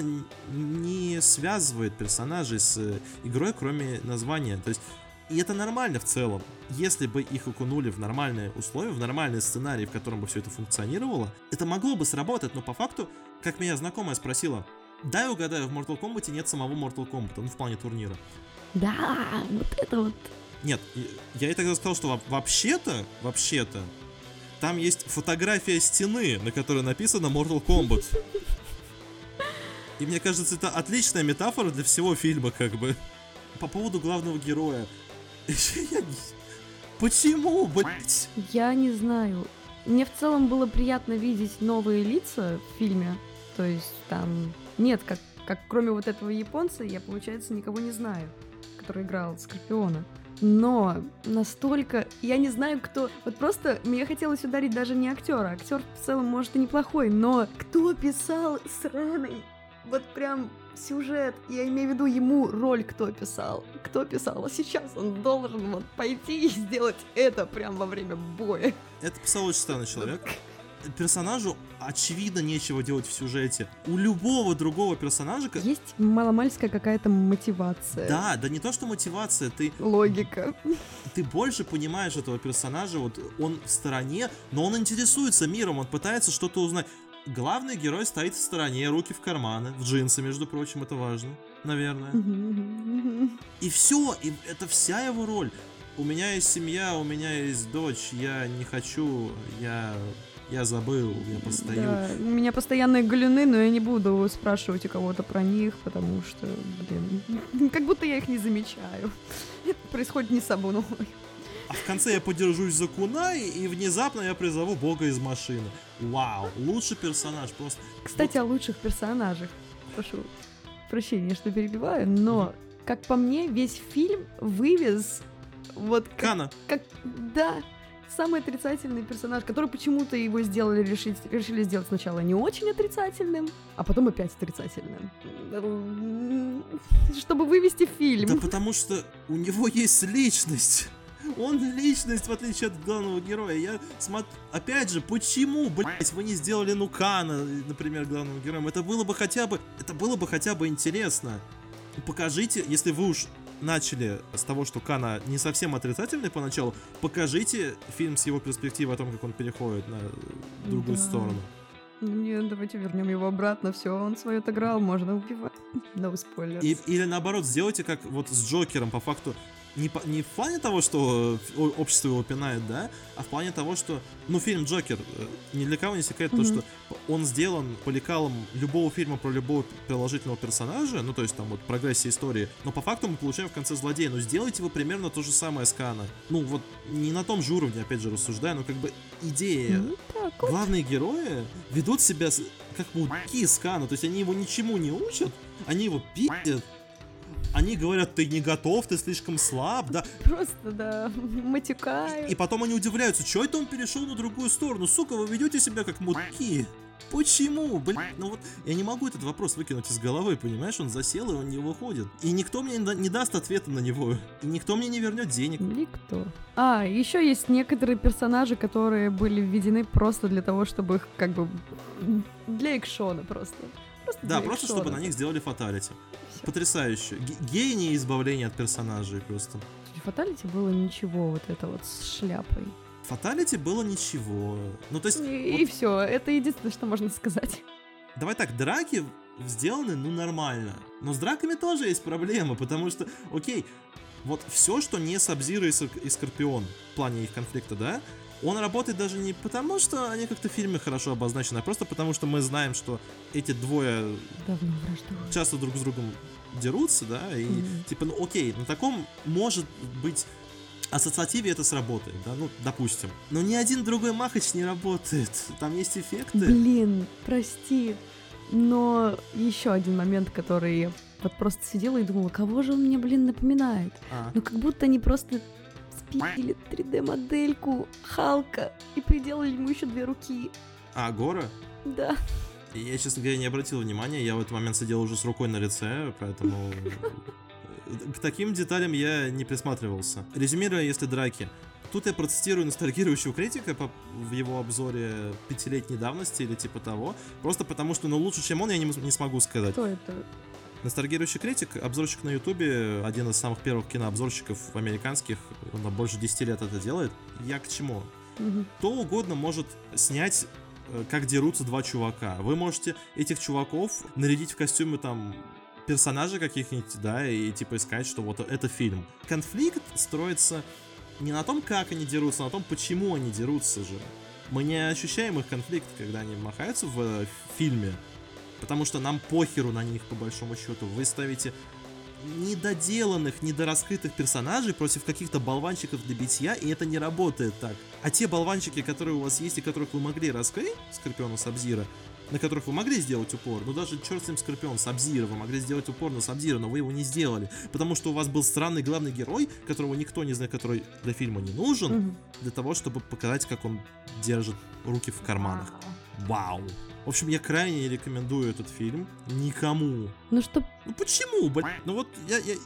не связывает персонажей с игрой, кроме названия. То есть и это нормально в целом. Если бы их окунули в нормальные условия, в нормальный сценарий, в котором бы все это функционировало, это могло бы сработать, но по факту, как меня знакомая спросила, дай угадаю, в Mortal Kombat нет самого Mortal Kombat, ну в плане турнира. Да, вот это вот. Нет, я ей тогда сказал, что вообще-то, вообще-то, там есть фотография стены, на которой написано Mortal Kombat. И мне кажется, это отличная метафора для всего фильма, как бы. По поводу главного героя. Почему? Я не знаю. Мне в целом было приятно видеть новые лица в фильме. То есть там нет, как, как кроме вот этого японца, я, получается, никого не знаю, который играл Скорпиона. Но настолько... Я не знаю, кто... Вот просто мне хотелось ударить даже не актера. Актер в целом, может, и неплохой, но кто писал сраный вот прям сюжет, я имею в виду ему роль кто писал, кто писал, а сейчас он должен вот пойти и сделать это прямо во время боя. Это писал очень странный человек. Персонажу очевидно нечего делать в сюжете. У любого другого персонажа... Есть маломальская какая-то мотивация. Да, да не то, что мотивация, ты... Логика. Ты больше понимаешь этого персонажа, вот он в стороне, но он интересуется миром, он пытается что-то узнать. Главный герой стоит в стороне, руки в карманы, в джинсы, между прочим, это важно, наверное. И все, и это вся его роль. У меня есть семья, у меня есть дочь, я не хочу, я я забыл, я постою. Да, у меня постоянные галюны, но я не буду спрашивать у кого-то про них, потому что, блин, как будто я их не замечаю. Это происходит не со мной. А в конце я подержусь за Кунай, и внезапно я призову бога из машины. Вау, лучший персонаж просто. Кстати, вот. о лучших персонажах. Прошу прощения, что перебиваю, но, как по мне, весь фильм вывез вот как, Кана. Как, да, самый отрицательный персонаж, который почему-то его сделали, решить, решили сделать сначала не очень отрицательным, а потом опять отрицательным. Чтобы вывести фильм. Да потому что у него есть личность. Он личность, в отличие от главного героя. Я смотрю... Опять же, почему, блять, вы не сделали Нукана, например, главным героем? Это было бы хотя бы... Это было бы хотя бы интересно. Покажите, если вы уж начали с того, что Кана не совсем отрицательный поначалу, покажите фильм с его перспективы о том, как он переходит на другую да. сторону. Нет, давайте вернем его обратно. Все, он свое отыграл, можно убивать. No spoilers. И, или наоборот, сделайте как вот с Джокером, по факту не, по, не в плане того, что э, общество его пинает, да, а в плане того, что, ну, фильм Джокер, э, ни для кого не секрет, mm-hmm. то, что он сделан по лекалам любого фильма про любого приложительного персонажа, ну, то есть там вот прогрессия истории, но по факту мы получаем в конце злодея, ну, сделайте вы примерно то же самое с Кана. Ну, вот не на том же уровне, опять же, рассуждаю, но как бы идея. Mm-hmm. Главные герои ведут себя как мудаки с Кана, то есть они его ничему не учат, они его пиздят, они говорят, ты не готов, ты слишком слаб, да. Просто, да, матюкают. И, потом они удивляются, что это он перешел на другую сторону, сука, вы ведете себя как мудки. Почему? Блин, ну вот я не могу этот вопрос выкинуть из головы, понимаешь? Он засел и он не выходит. И никто мне не даст ответа на него. И никто мне не вернет денег. Никто. А, еще есть некоторые персонажи, которые были введены просто для того, чтобы их как бы для экшона просто. Просто да, просто чтобы на них сделали фаталити. Потрясающе. Гений избавления от персонажей просто. Фаталити было ничего, вот это вот с шляпой. Фаталити было ничего. Ну, то есть... И, вот... и все, это единственное, что можно сказать. Давай так, драки сделаны, ну, нормально. Но с драками тоже есть проблемы, потому что, окей, вот все, что не Сабзира и, и Скорпион в плане их конфликта, да, он работает даже не потому, что они как-то в фильме хорошо обозначены, а просто потому, что мы знаем, что эти двое часто друг с другом дерутся, да, и mm-hmm. типа, ну окей, на таком может быть ассоциативе это сработает, да, ну, допустим. Но ни один другой Махач не работает. Там есть эффекты. Блин, прости. Но еще один момент, который вот просто сидела и думала, кого же он мне, блин, напоминает? А. Ну, как будто они просто спилили 3D-модельку Халка и приделали ему еще две руки. А, Гора? Да. Я, честно говоря, не обратил внимания, я в этот момент сидел уже с рукой на лице, поэтому к таким деталям я не присматривался. Резюмируя, если драки. Тут я процитирую ностальгирующего критика по, в его обзоре пятилетней давности или типа того. Просто потому что, ну, лучше, чем он, я не, не смогу сказать. Кто это? Ностальгирующий критик, обзорщик на ютубе, один из самых первых кинообзорщиков американских, он больше 10 лет это делает. Я к чему? Угу. Кто угодно может снять э, как дерутся два чувака. Вы можете этих чуваков нарядить в костюмы там персонажей каких-нибудь, да, и типа искать, что вот это фильм. Конфликт строится не на том, как они дерутся, а на том, почему они дерутся же. Мы не ощущаем их конфликт, когда они махаются в э, фильме, потому что нам похеру на них, по большому счету. Вы ставите недоделанных, недораскрытых персонажей против каких-то болванчиков для битья, и это не работает так. А те болванчики, которые у вас есть и которых вы могли раскрыть, Скорпиона Сабзира, на которых вы могли сделать упор, ну даже черт с ним Скорпион, Сабзира, вы могли сделать упор на Сабзира, но вы его не сделали, потому что у вас был странный главный герой, которого никто не знает, который для фильма не нужен, mm-hmm. для того, чтобы показать, как он держит руки в карманах. Вау! В общем, я крайне не рекомендую этот фильм никому. Ну что, Ну почему, блядь? Ну вот я, я-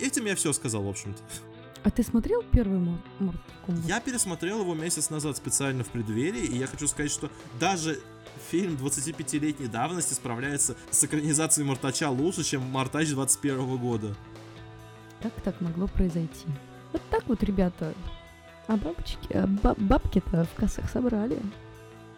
этим я все сказал, в общем-то. а ты смотрел первый Мор- Mortal Kombat? Я пересмотрел его месяц назад специально в преддверии, и я хочу сказать, что даже фильм 25-летней давности справляется с экранизацией Мартача лучше, чем Мартач 21 года. Как так могло произойти? Вот так вот, ребята. А бабочки, а ба- бабки-то в кассах собрали.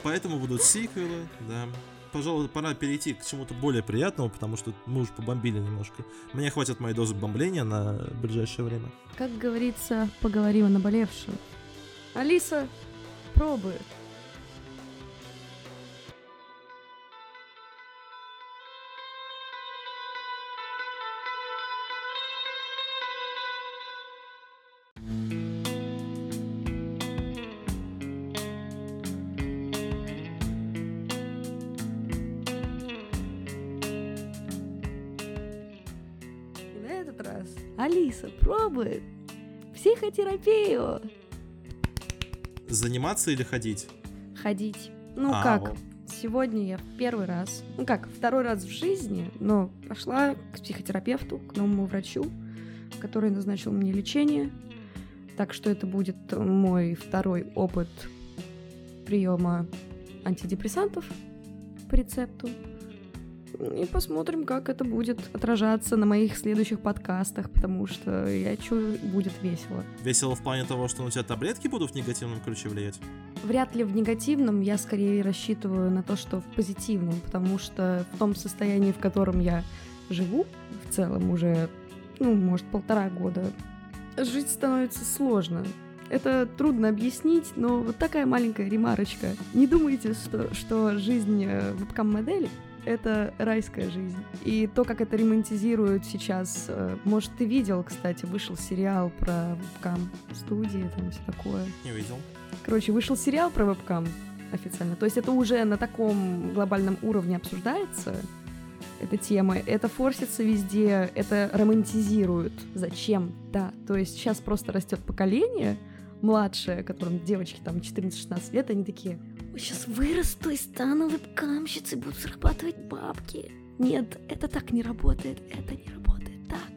Поэтому будут сиквелы, да. Пожалуй, пора перейти к чему-то более приятному, потому что мы уже побомбили немножко. Мне хватит моей дозы бомбления на ближайшее время. Как говорится, поговорим о наболевшем. Алиса, пробуй. Алиса пробует психотерапию. Заниматься или ходить? Ходить. Ну А, как? вот. Сегодня я первый раз, ну как, второй раз в жизни, но пошла к психотерапевту, к новому врачу, который назначил мне лечение. Так что это будет мой второй опыт приема антидепрессантов по рецепту. И посмотрим, как это будет отражаться на моих следующих подкастах, потому что я чую, будет весело. Весело в плане того, что на тебя таблетки будут в негативном ключе влиять? Вряд ли в негативном, я скорее рассчитываю на то, что в позитивном, потому что в том состоянии, в котором я живу, в целом уже, ну, может, полтора года, жить становится сложно. Это трудно объяснить, но вот такая маленькая ремарочка. Не думайте, что, что жизнь э, вебкам-модели — это райская жизнь. И то, как это ремонтизируют сейчас, э, может, ты видел, кстати, вышел сериал про вебкам-студии, там все такое. Не видел. Короче, вышел сериал про вебкам официально. То есть это уже на таком глобальном уровне обсуждается, эта тема. Это форсится везде, это романтизируют. Зачем? Да. То есть сейчас просто растет поколение младшее, которым девочки там 14-16 лет, они такие, «Ой, сейчас вырасту и стану вебкамщицей, буду зарабатывать бабки. Нет, это так не работает, это не работает так.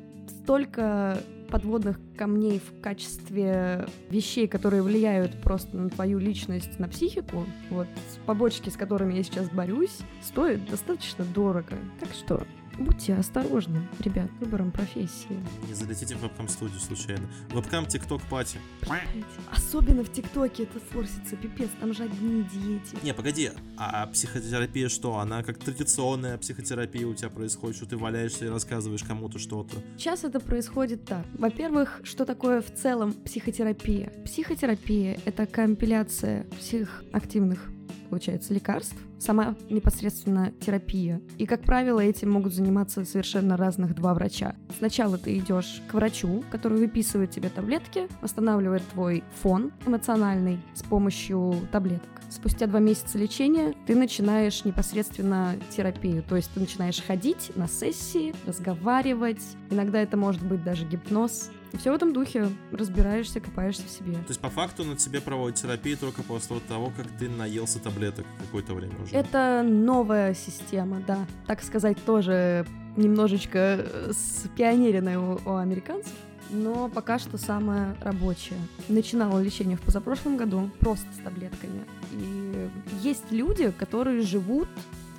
Столько подводных камней в качестве вещей, которые влияют просто на твою личность, на психику, вот побочки, с которыми я сейчас борюсь, стоят достаточно дорого. Так что будьте осторожны, ребят, выбором профессии. Не залетите в вебкам-студию случайно. Вебкам тикток пати. Понимаете? Особенно в ТикТоке это форсится, пипец, там же одни дети. Не, погоди, а психотерапия что? Она как традиционная психотерапия у тебя происходит, что ты валяешься и рассказываешь кому-то что-то. Сейчас это происходит так. Во-первых, что такое в целом психотерапия? Психотерапия — это компиляция психоактивных получается, лекарств, сама непосредственно терапия. И, как правило, этим могут заниматься совершенно разных два врача. Сначала ты идешь к врачу, который выписывает тебе таблетки, восстанавливает твой фон эмоциональный с помощью таблеток. Спустя два месяца лечения ты начинаешь непосредственно терапию, то есть ты начинаешь ходить на сессии, разговаривать, иногда это может быть даже гипноз, все в этом духе. Разбираешься, копаешься в себе. То есть, по факту, на тебе проводят терапию только после того, как ты наелся таблеток какое-то время уже. Это новая система, да. Так сказать, тоже немножечко э, спионеренная у, у американцев. Но пока что самая рабочая. Начинала лечение в позапрошлом году просто с таблетками. И есть люди, которые живут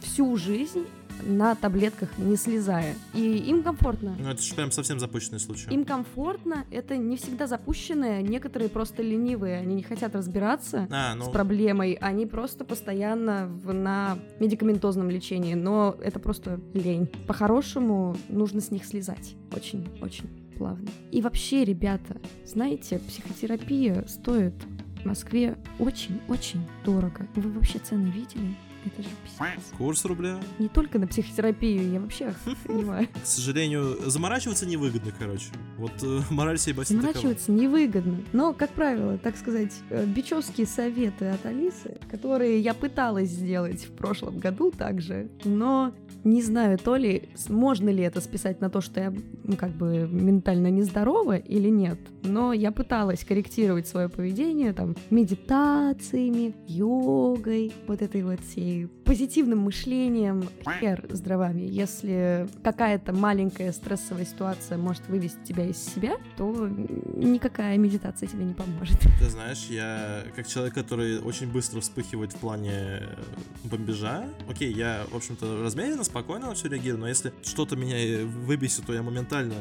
всю жизнь на таблетках, не слезая. И им комфортно. Ну, это же прям совсем запущенный случай. Им комфортно, это не всегда запущенное, некоторые просто ленивые, они не хотят разбираться А, ну, с проблемой, они просто постоянно в- на медикаментозном лечении, но это просто лень. По-хорошему нужно с них слезать, очень-очень плавно. И вообще, ребята, знаете, психотерапия стоит в Москве очень-очень дорого. Вы вообще цены видели? Это же пиздец. курс рубля. Не только на психотерапию, я вообще понимаю. К сожалению, заморачиваться невыгодно, короче. Вот э, мораль басни такова. Заморачиваться невыгодно. Но, как правило, так сказать, э, бичевские советы от Алисы, которые я пыталась сделать в прошлом году также, но не знаю, то ли можно ли это списать на то, что я как бы ментально нездорова или нет. Но я пыталась корректировать свое поведение там медитациями, йогой, вот этой вот всей позитивным мышлением, хер с. Если какая-то маленькая стрессовая ситуация может вывести тебя из себя, то никакая медитация тебе не поможет. Ты знаешь, я как человек, который очень быстро вспыхивает в плане э, бомбежа, окей, я, в общем-то, размеренно, спокойно на все реагирую, но если что-то меня выбесит, то я моментально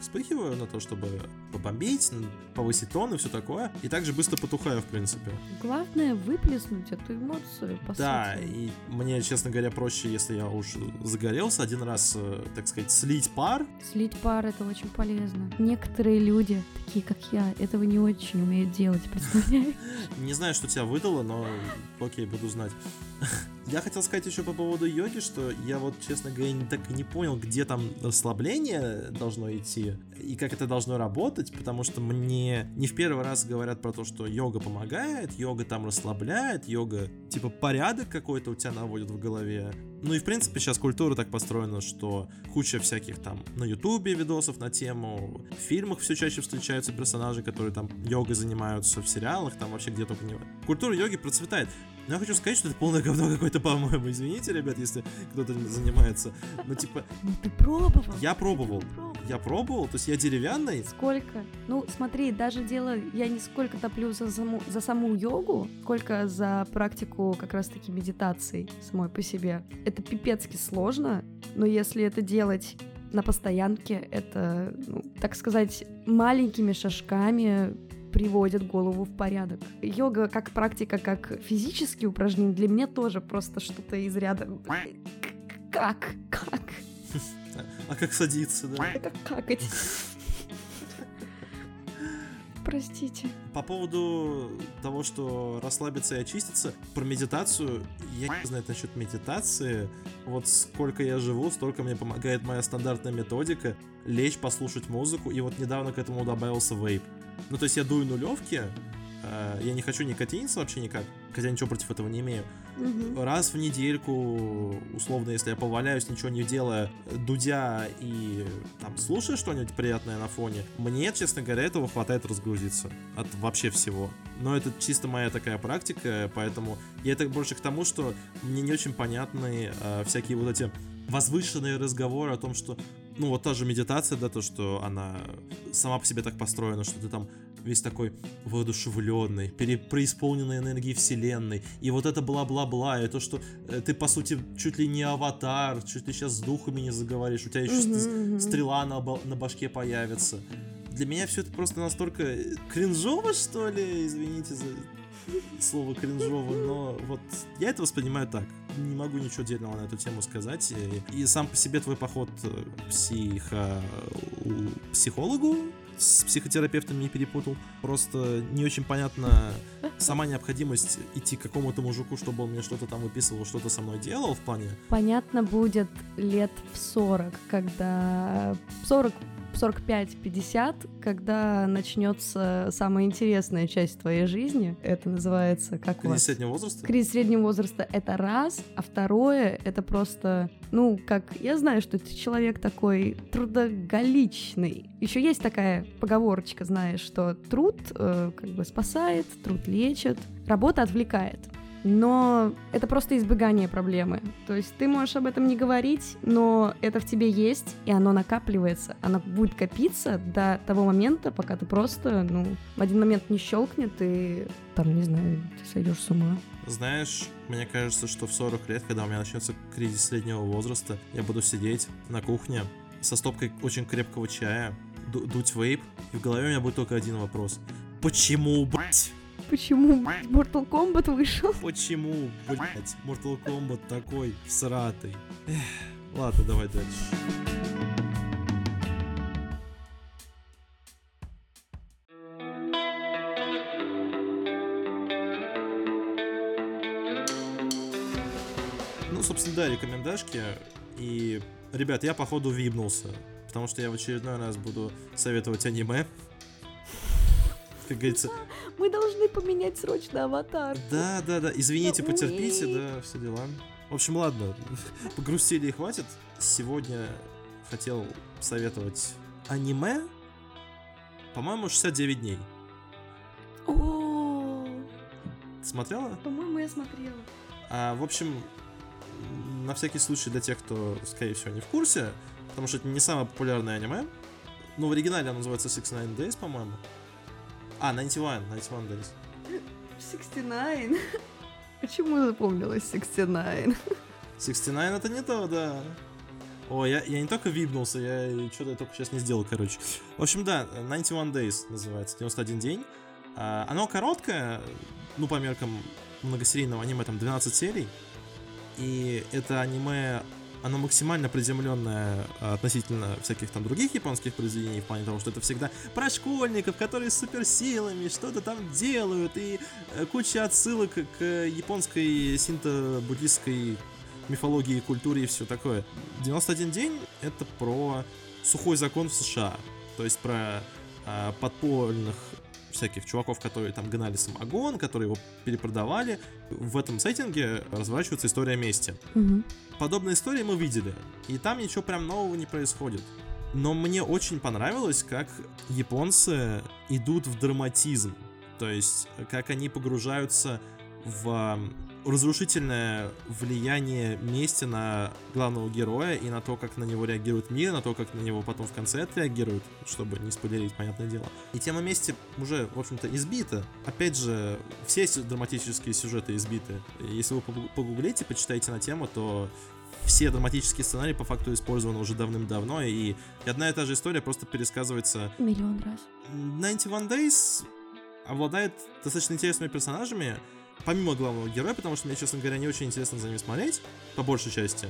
вспыхиваю на то, чтобы побомбить, повысить тон и все такое. И также быстро потухаю, в принципе. Главное выплеснуть эту эмоцию, по Да, сути. и мне, честно говоря, проще, если я уж загорелся, один раз, э, так сказать, слить пар. Слить пар это очень полезно. Некоторые люди, такие как я, этого не очень умеют делать, представляешь? Не знаю, что тебя выдало, но окей, буду знать. Я хотел сказать еще по поводу йоги, что я вот, честно говоря, не так и не понял, где там расслабление должно идти и как это должно работать, потому что мне не в первый раз говорят про то, что йога помогает, йога там расслабляет, йога типа порядок какой-то у тебя наводит в голове. Ну и в принципе сейчас культура так построена, что куча всяких там на ютубе видосов на тему, в фильмах все чаще встречаются персонажи, которые там йогой занимаются, в сериалах, там вообще где только не... Культура йоги процветает. Но я хочу сказать, что это полное говно какое-то, по-моему. Извините, ребят, если кто-то занимается. Ну, типа, Ну ты пробовал? я пробовал. Пробовал? Я пробовал, то есть я деревянный. Сколько? Ну, смотри, даже дело, я не сколько топлю за саму, за саму йогу, сколько за практику как раз-таки медитации самой по себе. Это пипецки сложно, но если это делать на постоянке, это, ну, так сказать, маленькими шажками приводит голову в порядок. Йога как практика, как физические упражнения для меня тоже просто что-то из ряда... Как? Как? А как садиться, да? Это какать. Простите. По поводу того, что расслабиться и очиститься, про медитацию, я не знаю насчет медитации. Вот сколько я живу, столько мне помогает моя стандартная методика лечь, послушать музыку, и вот недавно к этому добавился вейп. Ну, то есть я дую нулевки, э, я не хочу никотиниться вообще никак, хотя ничего против этого не имею. Мгм. Раз в недельку, условно, если я поваляюсь, ничего не делая, дудя и там слушая что-нибудь приятное на фоне, мне, честно говоря, этого хватает разгрузиться от вообще всего. Но это чисто моя такая практика, поэтому я это больше к тому, что мне не очень понятны э, всякие вот эти возвышенные разговоры о том, что ну вот та же медитация, да, то, что она сама по себе так построена, что ты там весь такой воодушевленный, преисполненный энергии вселенной, и вот это бла-бла-бла, и то, что э, ты, по сути, чуть ли не аватар, чуть ли сейчас с духами не заговоришь, у тебя еще мгм. стрела на, на башке появится. Для меня все это просто настолько э, кринжово, что ли, извините за слово кринжово, но вот я это воспринимаю так. Не могу ничего дельного на эту тему сказать. И, сам по себе твой поход э, к психо... психологу с психотерапевтом не перепутал. Просто не очень понятна сама необходимость идти к какому-то мужику, чтобы он мне что-то там выписывал, что-то со мной делал в плане Понятно будет лет в 40, когда 40 45-50, когда начнется самая интересная часть твоей жизни. Это называется как кризис среднего возраста. Кризис среднего возраста это раз, а второе это просто, ну, как я знаю, что ты человек такой трудоголичный. Еще есть такая поговорочка, знаешь, что труд э, как бы спасает, труд лечит, работа отвлекает. Но это просто избегание проблемы. То есть ты можешь об этом не говорить, но это в тебе есть, и оно накапливается. Оно будет копиться до того момента, пока ты просто, ну, в один момент не щелкнет, и там, не знаю, ты сойдешь с ума. Знаешь, мне кажется, что в 40 лет, когда у меня начнется кризис среднего возраста, я буду сидеть на кухне со стопкой очень крепкого чая, ду- дуть вейп, и в голове у меня будет только один вопрос. Почему, блять? Почему блядь, Mortal Kombat вышел? Почему, блять, Mortal Kombat такой всратый? Эх, ладно, давай дальше. Ну, собственно, да, рекомендашки. И, ребят, я, походу, вибнулся. Потому что я в очередной раз буду советовать аниме. Как говорится, Мы должны поменять срочно аватар. да, да, да. Извините, потерпите, да, все дела. В общем, ладно, погрустили и хватит. Сегодня хотел советовать аниме. По-моему, 69 дней. О, Смотрела? по-моему, я смотрела. А, в общем, на всякий случай для тех, кто, скорее всего, не в курсе, потому что это не самое популярное аниме. Ну, в оригинале оно называется 69 Days, по-моему. А, 91, 91 Days. 69. Почему запомнилось 69? 69 это не то, да. О, я, я не только вибнулся, я что-то только сейчас не сделал, короче. В общем, да, 91 Days называется, 91 день. А, оно короткое, ну, по меркам многосерийного аниме, там 12 серий. И это аниме, оно максимально приземленное относительно всяких там других японских произведений, в плане того, что это всегда про школьников, которые с суперсилами что-то там делают, и э, куча отсылок к японской синто-буддистской мифологии, культуре и все такое. 91 день — это про сухой закон в США, то есть про э, подпольных всяких чуваков, которые там гнали самогон, которые его перепродавали. В этом сеттинге разворачивается история мести. Мгм. Подобные истории мы видели, и там ничего прям нового не происходит. Но мне очень понравилось, как японцы идут в драматизм. То есть, как они погружаются в разрушительное влияние мести на главного героя и на то, как на него реагирует мир, на то, как на него потом в конце отреагируют, чтобы не спойлерить, понятное дело. И тема мести уже, в общем-то, избита. Опять же, все драматические сюжеты избиты. Если вы погу- погуглите, почитаете на тему, то все драматические сценарии по факту использованы уже давным-давно, и одна и та же история просто пересказывается Миллион раз. 91 Days обладает достаточно интересными персонажами, помимо главного героя, потому что мне, честно говоря, не очень интересно за ним смотреть, по большей части.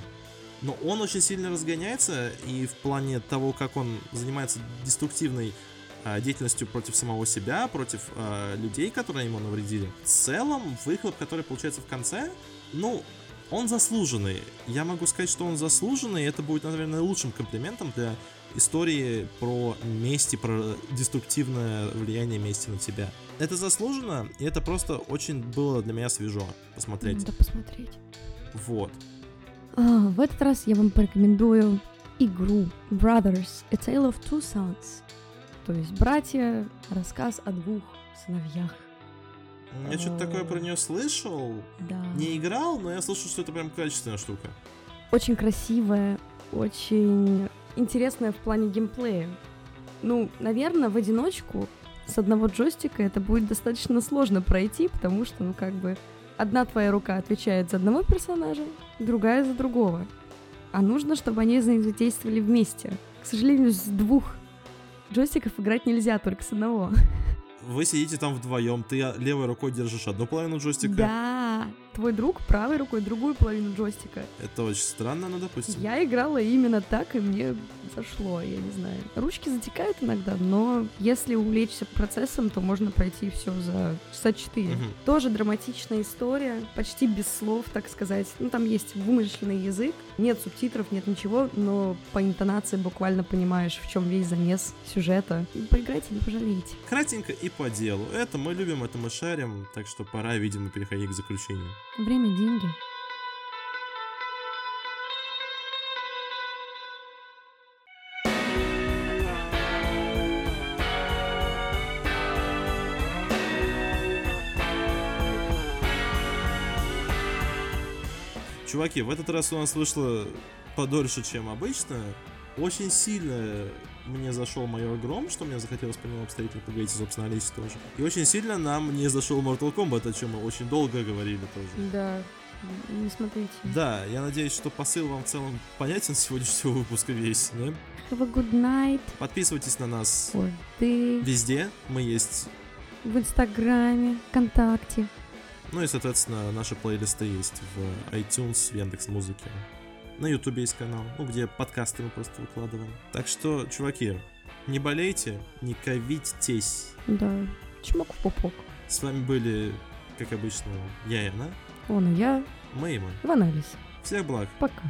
Но он очень сильно разгоняется, и в плане того, как он занимается деструктивной а, деятельностью против самого себя, против а, людей, которые ему навредили. В целом, выхлоп, который получается в конце, ну, он заслуженный. Я могу сказать, что он заслуженный, и это будет, наверное, лучшим комплиментом для истории про месть и про деструктивное влияние мести на тебя. Это заслуженно, и это просто очень было для меня свежо посмотреть. Надо посмотреть. Вот. А, в этот раз я вам порекомендую игру Brothers, A Tale of Two Sons. То есть братья, рассказ о двух сыновьях. Я что-то такое про нее слышал. Да. Не играл, но я слышал, что это прям качественная штука. Очень красивая, очень интересная в плане геймплея. Ну, наверное, в одиночку с одного джойстика это будет достаточно сложно пройти, потому что, ну, как бы, одна твоя рука отвечает за одного персонажа, другая за другого. А нужно, чтобы они взаимодействовали вместе. К сожалению, с двух джойстиков играть нельзя, только с одного. Вы сидите там вдвоем, ты левой рукой держишь одну половину джойстика. Да, твой друг правой рукой другую половину джойстика. Это очень странно, но допустим. Я играла именно так, и мне зашло, я не знаю. Ручки затекают иногда, но если увлечься процессом, то можно пройти все за часа 4. Мгм. Тоже драматичная история, почти без слов, так сказать. Ну, там есть вымышленный язык, нет субтитров, нет ничего, но по интонации буквально понимаешь, в чем весь замес сюжета. И Поиграйте, не пожалеете. Кратенько и по делу. Это мы любим, это мы шарим, так что пора, видимо, переходить к заключению. Время — деньги. Чуваки, в этот раз у нас вышло подольше, чем обычно. Очень сильно мне зашел майор Гром, что мне захотелось по нему обстоятельно поговорить, и, собственно, Олесе тоже. И очень сильно нам не зашел Mortal Kombat, о чем мы очень долго говорили тоже. Да, не смотрите. Да, я надеюсь, что посыл вам в целом понятен сегодняшнего выпуска весь, да? Have a good night Подписывайтесь на нас for day. везде, мы есть. в Инстаграме, ВКонтакте. Ну и, соответственно, наши плейлисты есть в iTunes, в Яндекс Музыке. На Ютубе есть канал, ну, где подкасты мы просто выкладываем. Так что, чуваки, не болейте, не ковитесь. Да, чмок в пупок. С вами были, как обычно, я и она, Он и я, мы и мы. Иван Алис. Всех благ. Пока.